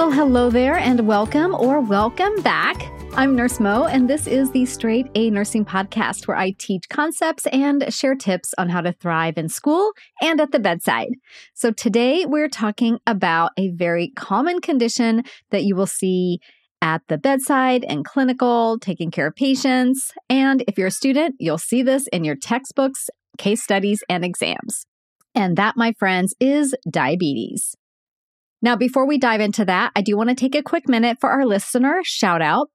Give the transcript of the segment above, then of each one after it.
Well, hello there and welcome or welcome back. I'm Nurse Mo, and this is the Straight A Nursing Podcast where I teach concepts and share tips on how to thrive in school and at the bedside. So today we're talking about a very common condition that you will see at the bedside and clinical, taking care of patients. And if you're a student, you'll see this in your textbooks, case studies, and exams. And that, my friends, is diabetes. Now, before we dive into that, I do want to take a quick minute for our listener shout out.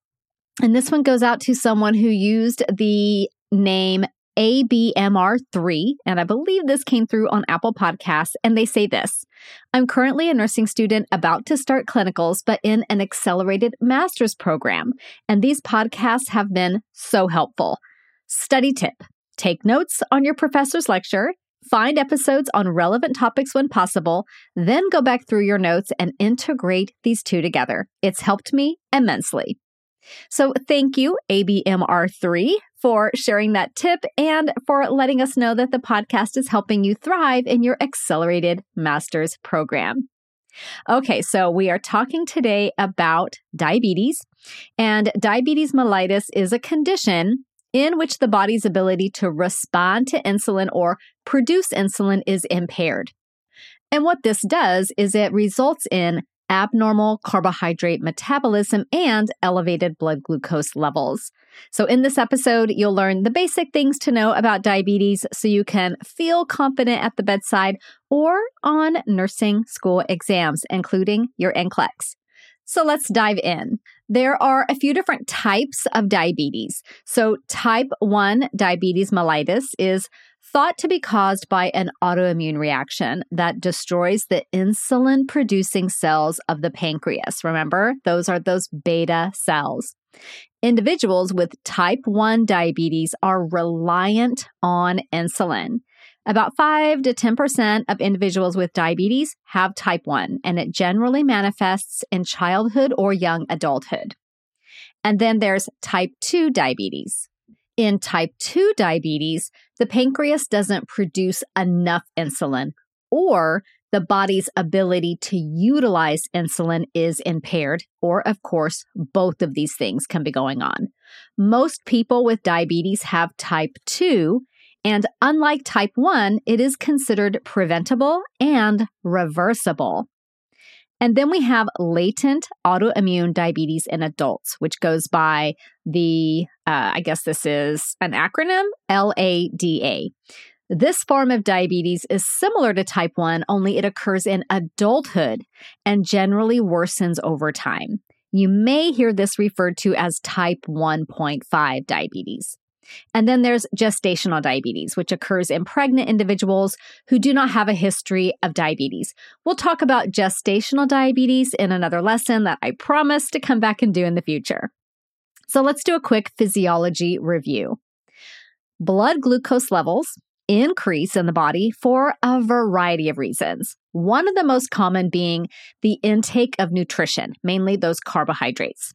And this one goes out to someone who used the name ABMR3, and I believe this came through on Apple Podcasts. And they say this I'm currently a nursing student about to start clinicals, but in an accelerated master's program. And these podcasts have been so helpful. Study tip take notes on your professor's lecture Find episodes on relevant topics when possible, then go back through your notes and integrate these two together. It's helped me immensely. So, thank you, ABMR3, for sharing that tip and for letting us know that the podcast is helping you thrive in your accelerated master's program. Okay, so we are talking today about diabetes, and diabetes mellitus is a condition in which the body's ability to respond to insulin or produce insulin is impaired. And what this does is it results in abnormal carbohydrate metabolism and elevated blood glucose levels. So, in this episode, you'll learn the basic things to know about diabetes so you can feel confident at the bedside or on nursing school exams, including your NCLEX. So let's dive in. There are a few different types of diabetes. So, type 1 diabetes mellitus is thought to be caused by an autoimmune reaction that destroys the insulin producing cells of the pancreas. Remember, those are those beta cells. Individuals with type 1 diabetes are reliant on insulin. About 5 to 10% of individuals with diabetes have type 1, and it generally manifests in childhood or young adulthood. And then there's type 2 diabetes. In type 2 diabetes, the pancreas doesn't produce enough insulin, or the body's ability to utilize insulin is impaired, or of course, both of these things can be going on. Most people with diabetes have type 2, and unlike type 1, it is considered preventable and reversible. And then we have latent autoimmune diabetes in adults, which goes by the, uh, I guess this is an acronym, LADA. This form of diabetes is similar to type 1, only it occurs in adulthood and generally worsens over time. You may hear this referred to as type 1.5 diabetes. And then there's gestational diabetes, which occurs in pregnant individuals who do not have a history of diabetes. We'll talk about gestational diabetes in another lesson that I promise to come back and do in the future. So let's do a quick physiology review. Blood glucose levels increase in the body for a variety of reasons. One of the most common being the intake of nutrition, mainly those carbohydrates.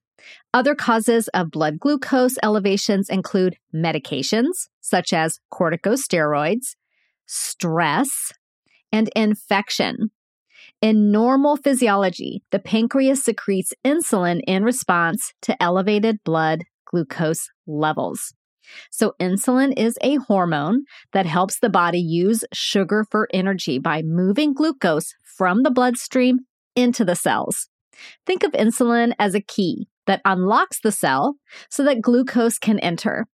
Other causes of blood glucose elevations include medications, such as corticosteroids, stress, and infection. In normal physiology, the pancreas secretes insulin in response to elevated blood glucose levels. So, insulin is a hormone that helps the body use sugar for energy by moving glucose from the bloodstream into the cells. Think of insulin as a key that unlocks the cell so that glucose can enter.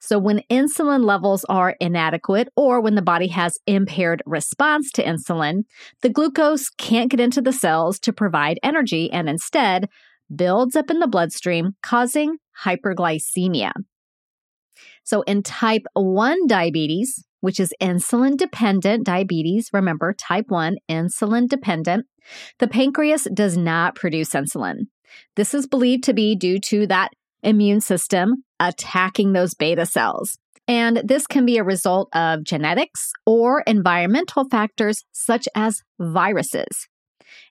So, when insulin levels are inadequate or when the body has impaired response to insulin, the glucose can't get into the cells to provide energy and instead builds up in the bloodstream, causing hyperglycemia. So, in type 1 diabetes, which is insulin dependent diabetes, remember, type 1, insulin dependent, the pancreas does not produce insulin. This is believed to be due to that immune system attacking those beta cells. And this can be a result of genetics or environmental factors such as viruses.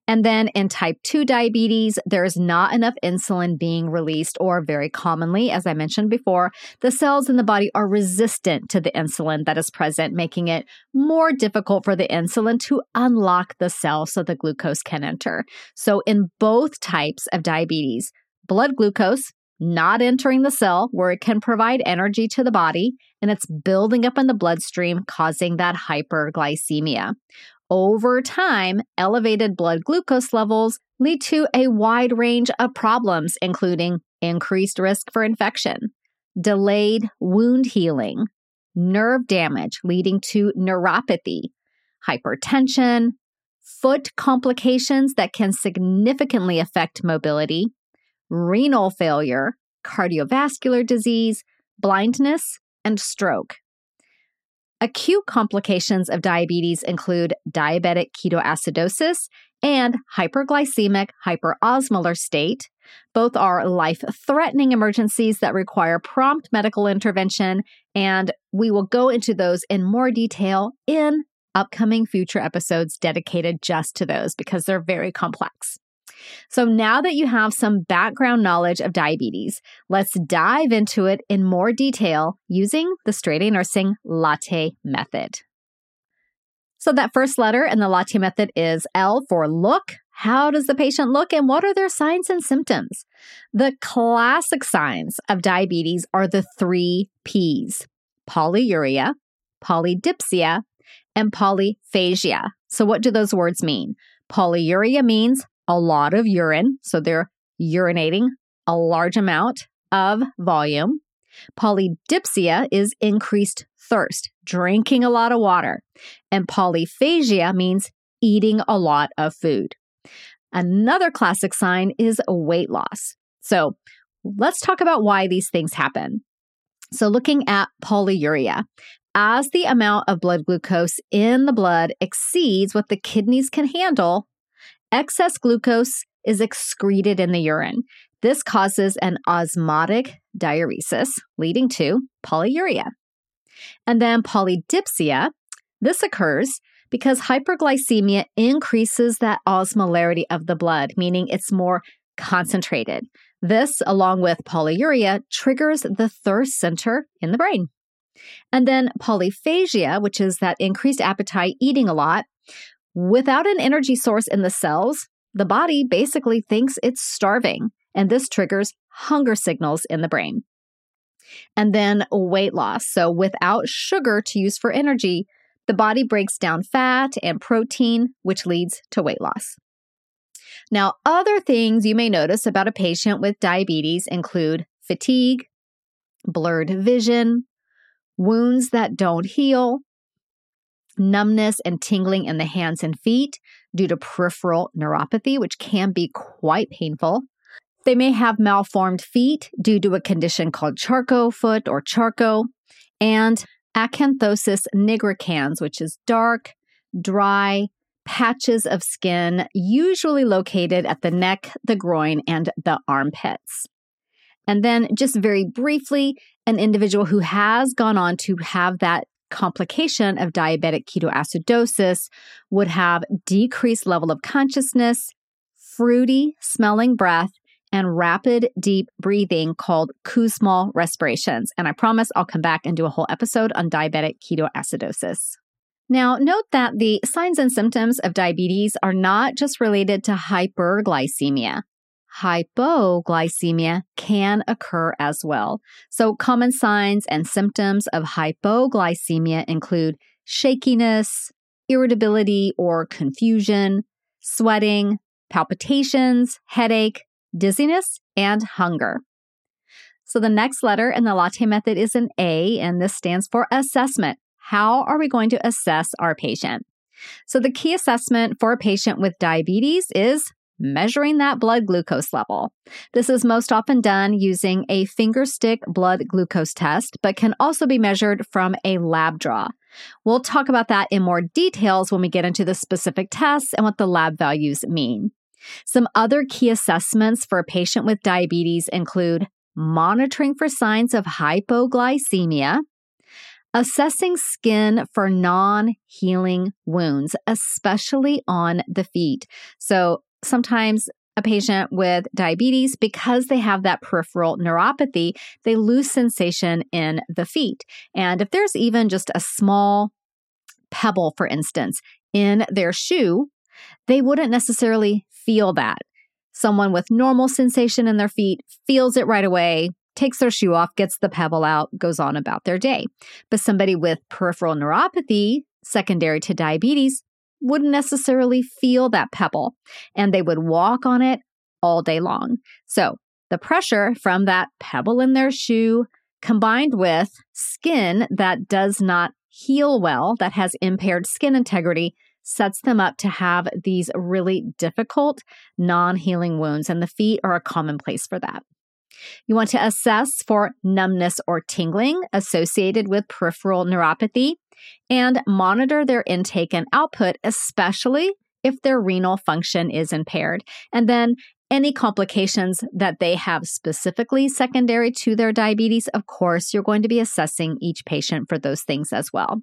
And then in type 2 diabetes, there's not enough insulin being released, or very commonly, as I mentioned before, the cells in the body are resistant to the insulin that is present, making it more difficult for the insulin to unlock the cell so the glucose can enter. So, in both types of diabetes, blood glucose not entering the cell where it can provide energy to the body, and it's building up in the bloodstream, causing that hyperglycemia. Over time, elevated blood glucose levels lead to a wide range of problems, including increased risk for infection, delayed wound healing, nerve damage leading to neuropathy, hypertension, foot complications that can significantly affect mobility, renal failure, cardiovascular disease, blindness, and stroke. Acute complications of diabetes include diabetic ketoacidosis and hyperglycemic hyperosmolar state. Both are life threatening emergencies that require prompt medical intervention, and we will go into those in more detail in upcoming future episodes dedicated just to those because they're very complex. So now that you have some background knowledge of diabetes, let's dive into it in more detail using the Straight A Nursing Latte method. So that first letter in the latte method is L for look. How does the patient look and what are their signs and symptoms? The classic signs of diabetes are the three P's polyuria, polydipsia, and polyphagia. So, what do those words mean? Polyuria means a lot of urine. So they're urinating a large amount of volume. Polydipsia is increased thirst, drinking a lot of water. And polyphagia means eating a lot of food. Another classic sign is weight loss. So let's talk about why these things happen. So, looking at polyuria, as the amount of blood glucose in the blood exceeds what the kidneys can handle, Excess glucose is excreted in the urine. This causes an osmotic diuresis, leading to polyuria. And then polydipsia, this occurs because hyperglycemia increases that osmolarity of the blood, meaning it's more concentrated. This, along with polyuria, triggers the thirst center in the brain. And then polyphagia, which is that increased appetite, eating a lot, Without an energy source in the cells, the body basically thinks it's starving, and this triggers hunger signals in the brain. And then weight loss. So, without sugar to use for energy, the body breaks down fat and protein, which leads to weight loss. Now, other things you may notice about a patient with diabetes include fatigue, blurred vision, wounds that don't heal, numbness and tingling in the hands and feet due to peripheral neuropathy, which can be quite painful. They may have malformed feet due to a condition called Charcot foot or Charcot, and acanthosis nigricans, which is dark, dry patches of skin, usually located at the neck, the groin, and the armpits. And then, just very briefly, an individual who has gone on to have that complication of diabetic ketoacidosis would have decreased level of consciousness, fruity smelling breath, and rapid deep breathing called Kussmaul respirations. And I promise I'll come back and do a whole episode on diabetic ketoacidosis. Now, note that the signs and symptoms of diabetes are not just related to hyperglycemia hypoglycemia can occur as well. So, common signs and symptoms of hypoglycemia include shakiness, irritability or confusion, sweating, palpitations, headache, dizziness, and hunger. So the next letter in the latte method is an A, and this stands for assessment. How are we going to assess our patient? So the key assessment for a patient with diabetes is measuring that blood glucose level. This is most often done using a finger stick blood glucose test, but can also be measured from a lab draw. We'll talk about that in more details when we get into the specific tests and what the lab values mean. Some other key assessments for a patient with diabetes include monitoring for signs of hypoglycemia, assessing skin for non healing wounds, especially on the feet. So, sometimes a patient with diabetes, because they have that peripheral neuropathy, they lose sensation in the feet. And if there's even just a small pebble, for instance, in their shoe, they wouldn't necessarily feel that. Someone with normal sensation in their feet feels it right away, takes their shoe off, gets the pebble out, goes on about their day. But somebody with peripheral neuropathy, secondary to diabetes, wouldn't necessarily feel that pebble and they would walk on it all day long. So the pressure from that pebble in their shoe combined with skin that does not heal well, that has impaired skin integrity, sets them up to have these really difficult non healing wounds. And the feet are a common place for that. You want to assess for numbness or tingling associated with peripheral neuropathy and monitor their intake and output, especially if their renal function is impaired. And then any complications that they have specifically secondary to their diabetes, of course, you're going to be assessing each patient for those things as well.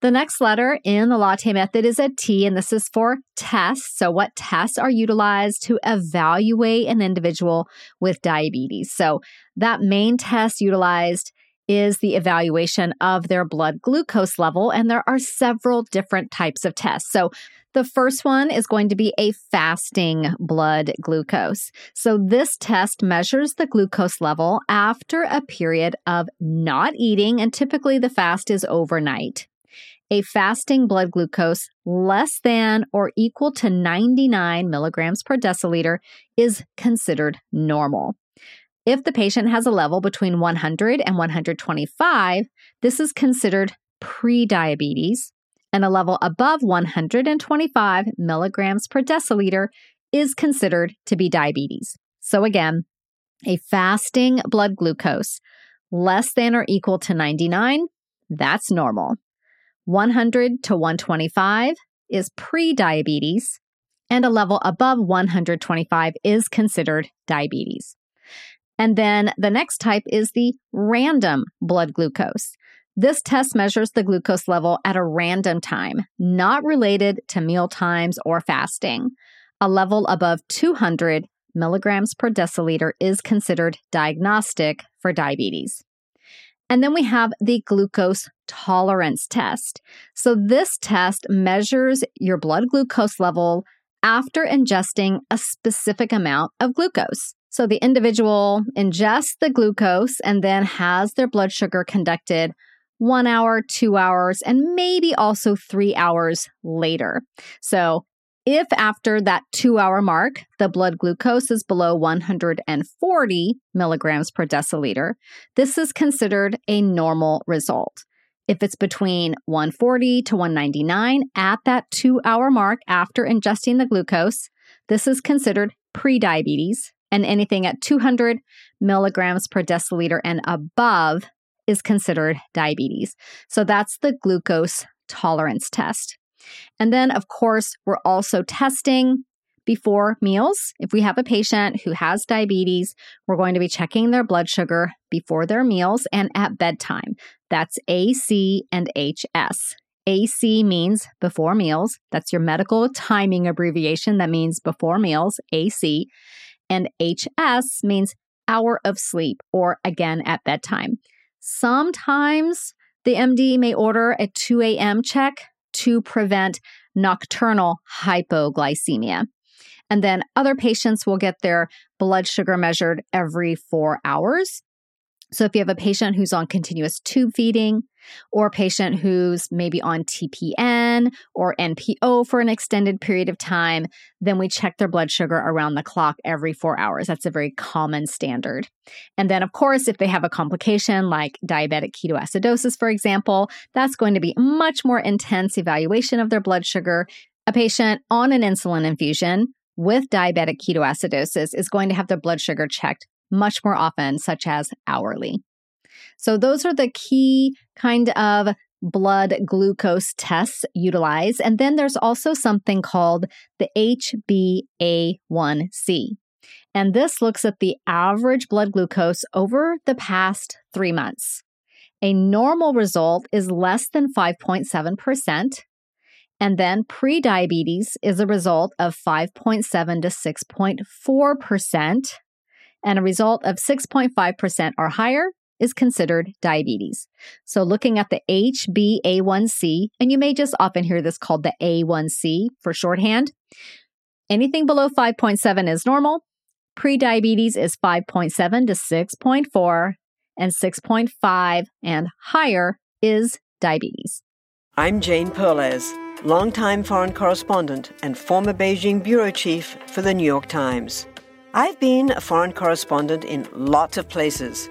The next letter in the latte method is a T, and this is for tests. So, what tests are utilized to evaluate an individual with diabetes? So, that main test utilized is the evaluation of their blood glucose level, and there are several different types of tests. So, the first one is going to be a fasting blood glucose. So, this test measures the glucose level after a period of not eating, and typically the fast is overnight a fasting blood glucose less than or equal to 99 milligrams per deciliter is considered normal. If the patient has a level between 100 and 125, this is considered prediabetes, and a level above 125 milligrams per deciliter is considered to be diabetes. So, again, a fasting blood glucose less than or equal to 99, that's normal. 100 to 125 is pre diabetes, and a level above 125 is considered diabetes. And then the next type is the random blood glucose. This test measures the glucose level at a random time, not related to meal times or fasting. A level above 200 milligrams per deciliter is considered diagnostic for diabetes. And then we have the glucose tolerance test. So, this test measures your blood glucose level after ingesting a specific amount of glucose. So, the individual ingests the glucose and then has their blood sugar conducted one hour, two hours, and maybe also three hours later. So, if after that two hour mark, the blood glucose is below 140 milligrams per deciliter, this is considered a normal result. If it's between 140 to 199 at that two hour mark after ingesting the glucose, this is considered prediabetes. And anything at 200 milligrams per deciliter and above is considered diabetes. So that's the glucose tolerance test. And then, of course, we're also testing before meals. If we have a patient who has diabetes, we're going to be checking their blood sugar before their meals and at bedtime. That's AC and HS. AC means before meals. That's your medical timing abbreviation. That means before meals, AC. And HS means hour of sleep or again at bedtime. Sometimes the MD may order a 2 a.m. check to prevent nocturnal hypoglycemia. And then other patients will get their blood sugar measured every four hours. So if you have a patient who's on continuous tube feeding, or a patient who's maybe on TPN or NPO for an extended period of time, then we check their blood sugar around the clock every four hours. That's a very common standard. And then, of course, if they have a complication like diabetic ketoacidosis, for example, that's going to be much more intense evaluation of their blood sugar. A patient on an insulin infusion with diabetic ketoacidosis is going to have their blood sugar checked much more often, such as hourly. So, those are the key kind of blood glucose tests utilized. And then there's also something called the HbA1c. And this looks at the average blood glucose over the past three months. A normal result is less than 5.7%. And then prediabetes is a result of 5.7 to 6.4%. And a result of 6.5% or higher is considered diabetes. So looking at the HbA1c, and you may just often hear this called the A1C for shorthand. Anything below 5.7 is normal. Prediabetes is 5.7 to 6.4, and 6.5 and higher is diabetes. I'm Jane Perlez, longtime foreign correspondent and former Beijing bureau chief for the New York Times. I've been a foreign correspondent in lots of places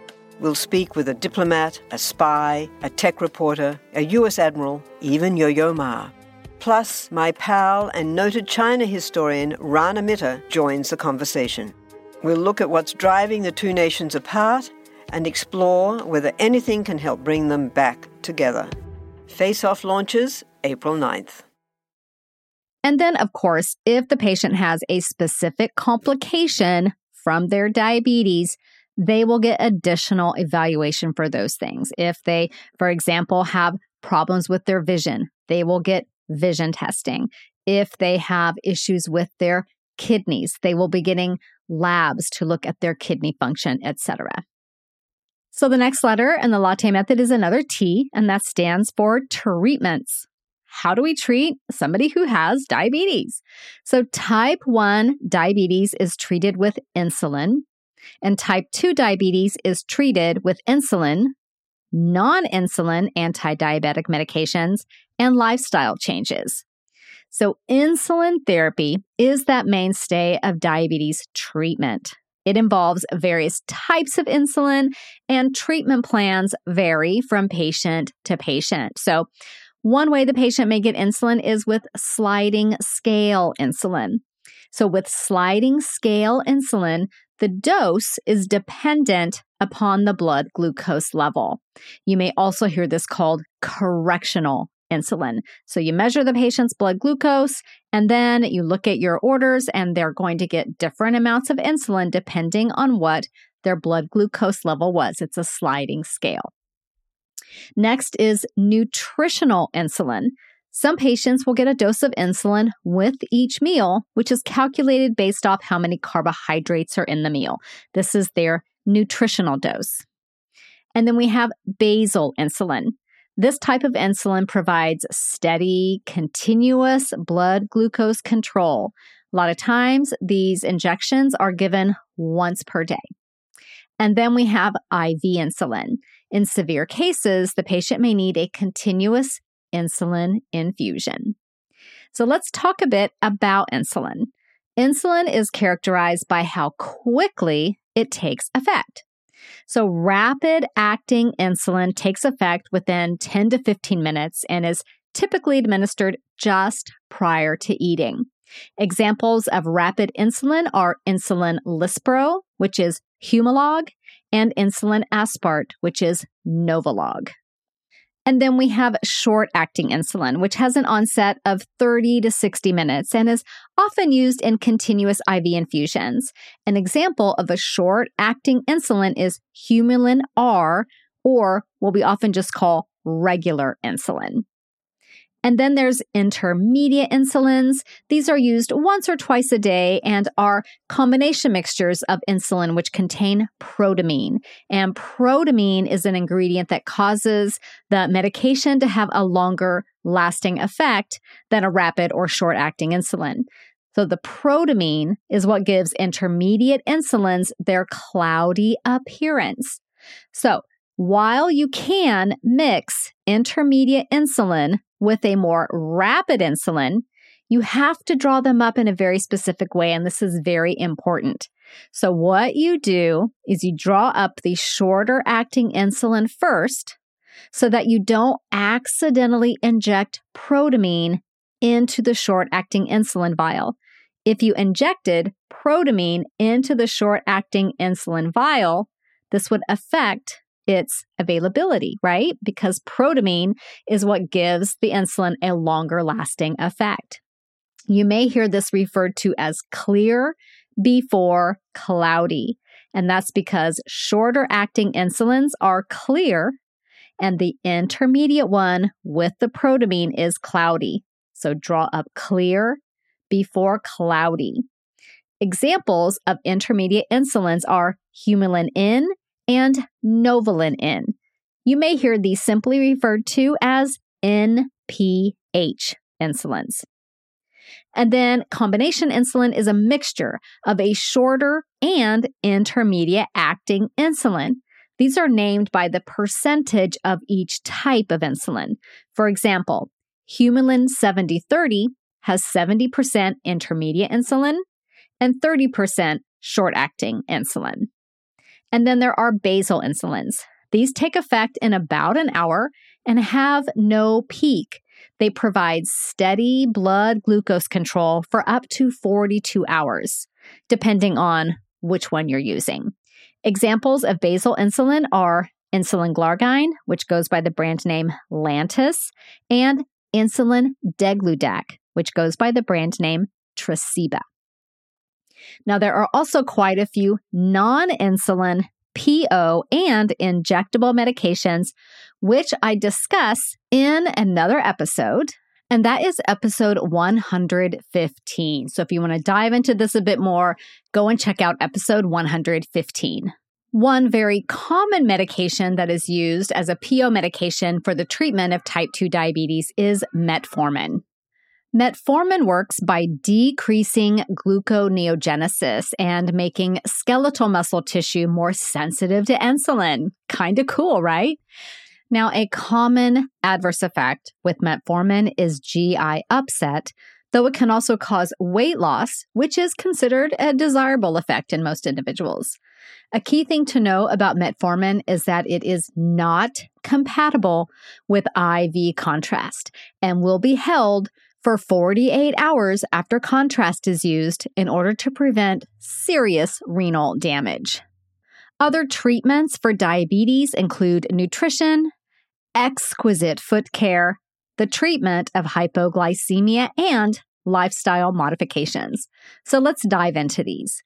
We'll speak with a diplomat, a spy, a tech reporter, a US admiral, even Yo Yo Ma. Plus, my pal and noted China historian Rana Mitter joins the conversation. We'll look at what's driving the two nations apart and explore whether anything can help bring them back together. Face Off launches April 9th. And then, of course, if the patient has a specific complication from their diabetes, they will get additional evaluation for those things. If they, for example, have problems with their vision, they will get vision testing. If they have issues with their kidneys, they will be getting labs to look at their kidney function, etc. So the next letter in the latte method is another T, and that stands for treatments. How do we treat somebody who has diabetes? So type 1 diabetes is treated with insulin and type 2 diabetes is treated with insulin, non insulin anti diabetic medications, and lifestyle changes. So, insulin therapy is that mainstay of diabetes treatment. It involves various types of insulin, and treatment plans vary from patient to patient. So, one way the patient may get insulin is with sliding scale insulin. So, with sliding scale insulin, the dose is dependent upon the blood glucose level. You may also hear this called correctional insulin. So you measure the patient's blood glucose and then you look at your orders, and they're going to get different amounts of insulin depending on what their blood glucose level was. It's a sliding scale. Next is nutritional insulin. Some patients will get a dose of insulin with each meal, which is calculated based off how many carbohydrates are in the meal. This is their nutritional dose. And then we have basal insulin. This type of insulin provides steady, continuous blood glucose control. A lot of times, these injections are given once per day. And then we have IV insulin. In severe cases, the patient may need a continuous insulin infusion. So let's talk a bit about insulin. Insulin is characterized by how quickly it takes effect. So, rapid acting insulin takes effect within 10 to 15 minutes and is typically administered just prior to eating. Examples of rapid insulin are insulin Lispro, which is Humalog, and insulin Aspart, which is Novolog. And then we have short acting insulin, which has an onset of 30 to 60 minutes and is often used in continuous IV infusions. An example of a short acting insulin is Humulin R, or what we often just call regular insulin. And then there's intermediate insulins. These are used once or twice a day and are combination mixtures of insulin which contain protamine. And protamine is an ingredient that causes the medication to have a longer lasting effect than a rapid or short acting insulin. So the protamine is what gives intermediate insulins their cloudy appearance. So while you can mix intermediate insulin with a more rapid insulin, you have to draw them up in a very specific way. And this is very important. So, what you do is you draw up the shorter acting insulin first so that you don't accidentally inject protamine into the short acting insulin vial. If you injected protamine into the short acting insulin vial, this would affect its availability, right? Because protamine is what gives the insulin a longer lasting effect. You may hear this referred to as clear before cloudy. And that's because shorter acting insulins are clear and the intermediate one with the protamine is cloudy. So draw up clear before cloudy. Examples of intermediate insulins are Humulin N and Novolin N. You may hear these simply referred to as NPH insulins. And then combination insulin is a mixture of a shorter and intermediate acting insulin. These are named by the percentage of each type of insulin. For example, Humulin 7030 has 70% intermediate insulin and 30% short acting insulin. And then there are basal insulins. These take effect in about an hour and have no peak. They provide steady blood glucose control for up to 42 hours, depending on which one you're using. Examples of basal insulin are insulin glargine, which goes by the brand name Lantus, and insulin degludec, which goes by the brand name Tresiba. Now, there are also quite a few non insulin PO and injectable medications, which I discuss in another episode. And that is episode 115. So if you want to dive into this a bit more, go and check out episode 115. One very common medication that is used as a PO medication for the treatment of type 2 diabetes is metformin. Metformin works by decreasing gluconeogenesis and making skeletal muscle tissue more sensitive to insulin. Kind of cool, right? Now, a common adverse effect with metformin is GI upset, though it can also cause weight loss, which is considered a desirable effect in most individuals. A key thing to know about metformin is that it is not compatible with IV contrast and will be held for 48 hours after contrast is used in order to prevent serious renal damage. Other treatments for diabetes include nutrition, exquisite foot care, the treatment of hypoglycemia, and lifestyle modifications. So let's dive into these.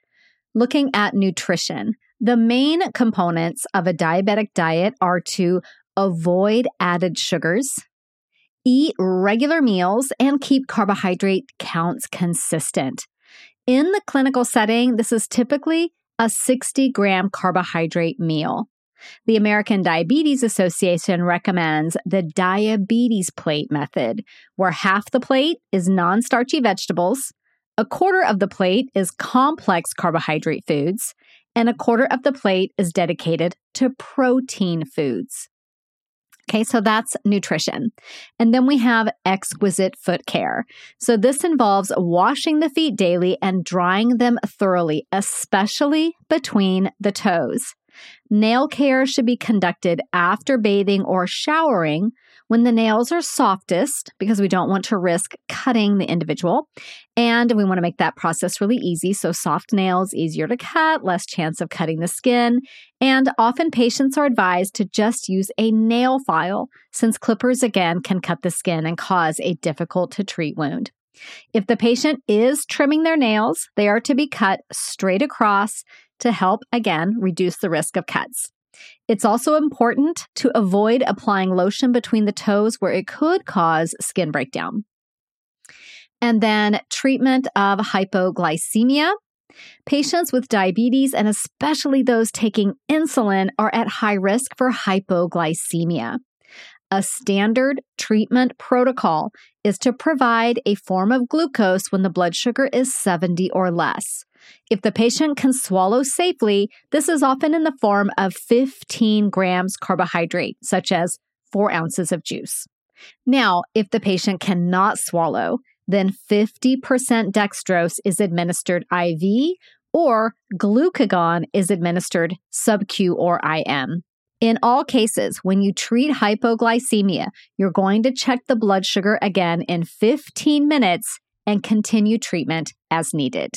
Looking at nutrition, the main components of a diabetic diet are to avoid added sugars, eat regular meals, and keep carbohydrate counts consistent. In the clinical setting, this is typically a 60 gram carbohydrate meal. The American Diabetes Association recommends the diabetes plate method, where half the plate is non starchy vegetables, a quarter of the plate is complex carbohydrate foods, and a quarter of the plate is dedicated to protein foods. Okay, so that's nutrition. And then we have exquisite foot care. So this involves washing the feet daily and drying them thoroughly, especially between the toes. Nail care should be conducted after bathing or showering when the nails are softest because we don't want to risk cutting the individual. And we want to make that process really easy. So, soft nails, easier to cut, less chance of cutting the skin. And often patients are advised to just use a nail file since clippers again can cut the skin and cause a difficult to treat wound. If the patient is trimming their nails, they are to be cut straight across to help, again, reduce the risk of cuts. It's also important to avoid applying lotion between the toes where it could cause skin breakdown. And then treatment of hypoglycemia. Patients with diabetes, and especially those taking insulin, are at high risk for hypoglycemia. A standard treatment protocol is to provide a form of glucose when the blood sugar is 70 or less. If the patient can swallow safely, this is often in the form of 15 grams carbohydrate, such as 4 ounces of juice. Now, if the patient cannot swallow, then 50% dextrose is administered IV or glucagon is administered sub Q or IM. In all cases, when you treat hypoglycemia, you're going to check the blood sugar again in 15 minutes and continue treatment as needed.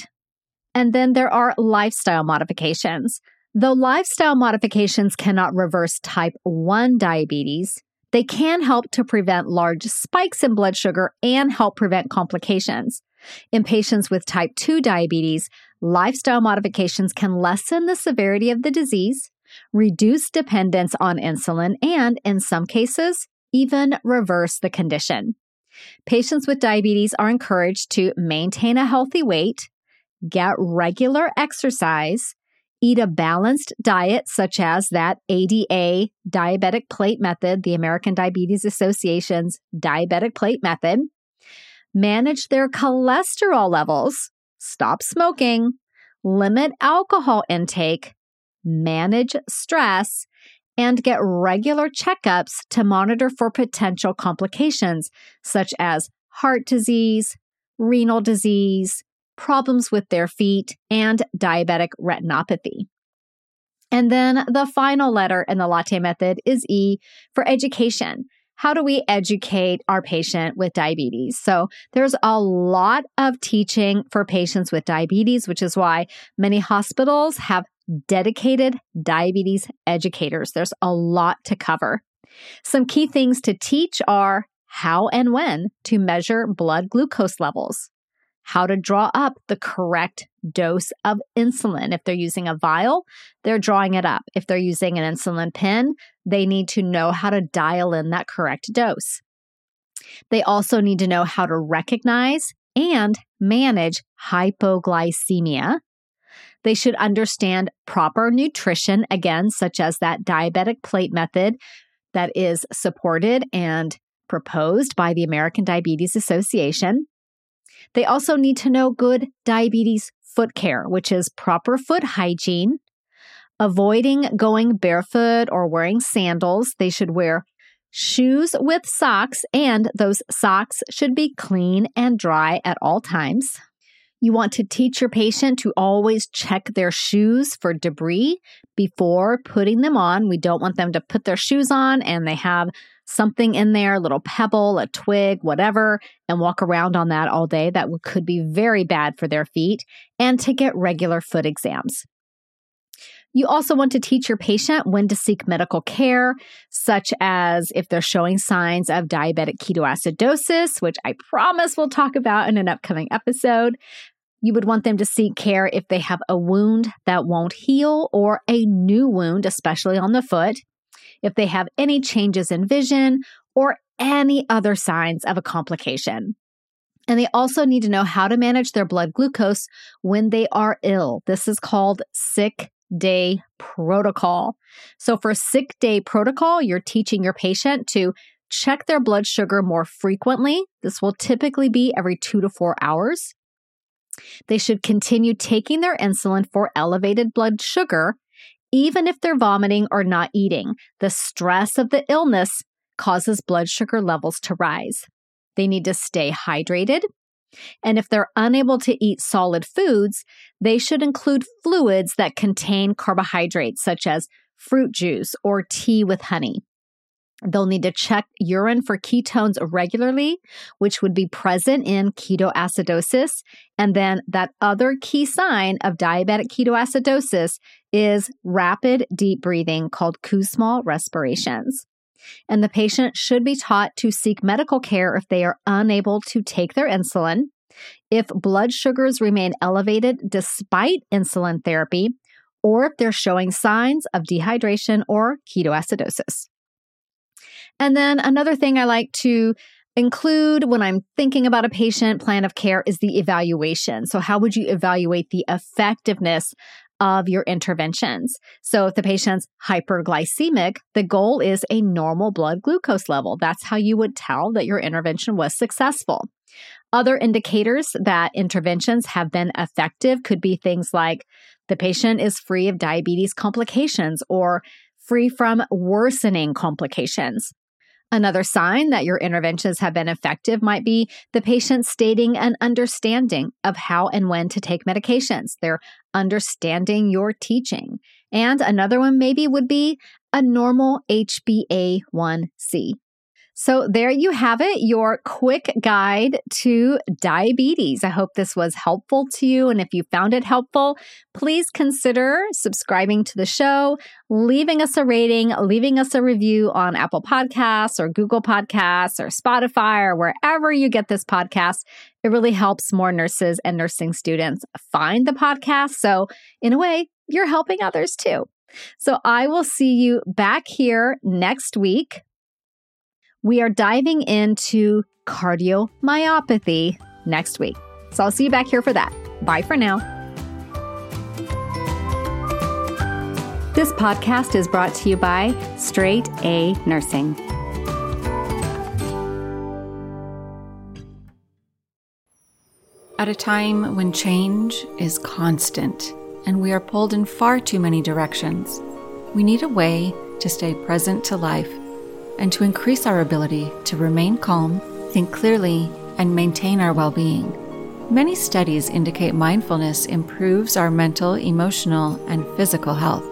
And then there are lifestyle modifications. Though lifestyle modifications cannot reverse type 1 diabetes, they can help to prevent large spikes in blood sugar and help prevent complications. In patients with type 2 diabetes, lifestyle modifications can lessen the severity of the disease, reduce dependence on insulin, and in some cases, even reverse the condition. Patients with diabetes are encouraged to maintain a healthy weight, get regular exercise, eat a balanced diet such as that ADA diabetic plate method, the American Diabetes Association's diabetic plate method, manage their cholesterol levels, stop smoking, limit alcohol intake, manage stress, and get regular checkups to monitor for potential complications such as heart disease, renal disease, problems with their feet, and diabetic retinopathy. And then the final letter in the latte method is E for education. How do we educate our patient with diabetes? So there's a lot of teaching for patients with diabetes, which is why many hospitals have dedicated diabetes educators. There's a lot to cover. Some key things to teach are how and when to measure blood glucose levels, how to draw up the correct dose of insulin. If they're using a vial, they're drawing it up. If they're using an insulin pen, they need to know how to dial in that correct dose. They also need to know how to recognize and manage hypoglycemia. They should understand proper nutrition, again, such as that diabetic plate method that is supported and proposed by the American Diabetes Association. They also need to know good diabetes foot care, which is proper foot hygiene, avoiding going barefoot or wearing sandals. They should wear shoes with socks, and those socks should be clean and dry at all times. You want to teach your patient to always check their shoes for debris before putting them on. We don't want them to put their shoes on and they have something in there, a little pebble, a twig, whatever, and walk around on that all day. That could be very bad for their feet, and to get regular foot exams. You also want to teach your patient when to seek medical care, such as if they're showing signs of diabetic ketoacidosis, which I promise we'll talk about in an upcoming episode. You would want them to seek care if they have a wound that won't heal or a new wound, especially on the foot if they have any changes in vision or any other signs of a complication. And they also need to know how to manage their blood glucose when they are ill. This is called sick day protocol. So, for sick day protocol, you're teaching your patient to check their blood sugar more frequently. This will typically be every two to four hours. They should continue taking their insulin for elevated blood sugar even if they're vomiting or not eating. The stress of the illness causes blood sugar levels to rise. They need to stay hydrated. And if they're unable to eat solid foods, they should include fluids that contain carbohydrates, such as fruit juice or tea with honey. They'll need to check urine for ketones regularly, which would be present in ketoacidosis. And then that other key sign of diabetic ketoacidosis is rapid deep breathing called Kussmaul respirations. And the patient should be taught to seek medical care if they are unable to take their insulin. If blood sugars remain elevated despite insulin therapy, or if they're showing signs of dehydration or ketoacidosis. And then another thing I like to include when I'm thinking about a patient plan of care is the evaluation. So, how would you evaluate the effectiveness of your interventions? So, if the patient's hyperglycemic, the goal is a normal blood glucose level. That's how you would tell that your intervention was successful. Other indicators that interventions have been effective could be things like the patient is free of diabetes complications or free from worsening complications. Another sign that your interventions have been effective might be the patient stating an understanding of how and when to take medications. They're understanding your teaching. And another one maybe would be a normal HbA1c. So, there you have it, your quick guide to diabetes. I hope this was helpful to you. And if you found it helpful, please consider subscribing to the show, leaving us a rating, leaving us a review on Apple Podcasts or Google Podcasts or Spotify or wherever you get this podcast. It really helps more nurses and nursing students find the podcast. So, in a way, you're helping others too. So, I will see you back here next week we are diving into cardiomyopathy next week. So I'll see you back here for that. Bye for now. This podcast is brought to you by Straight A Nursing. At a time when change is constant and we are pulled in far too many directions, we need a way to stay present to life and to increase our ability to remain calm, think clearly, and maintain our well being. Many studies indicate mindfulness improves our mental, emotional, and physical health.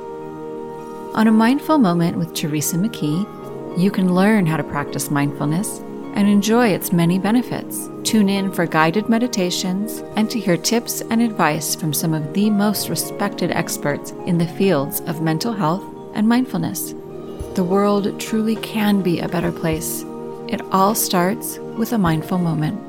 On a mindful moment with Teresa McKee, you can learn how to practice mindfulness and enjoy its many benefits. Tune in for guided meditations and to hear tips and advice from some of the most respected experts in the fields of mental health and mindfulness the world truly can be a better place. It all starts with a mindful moment.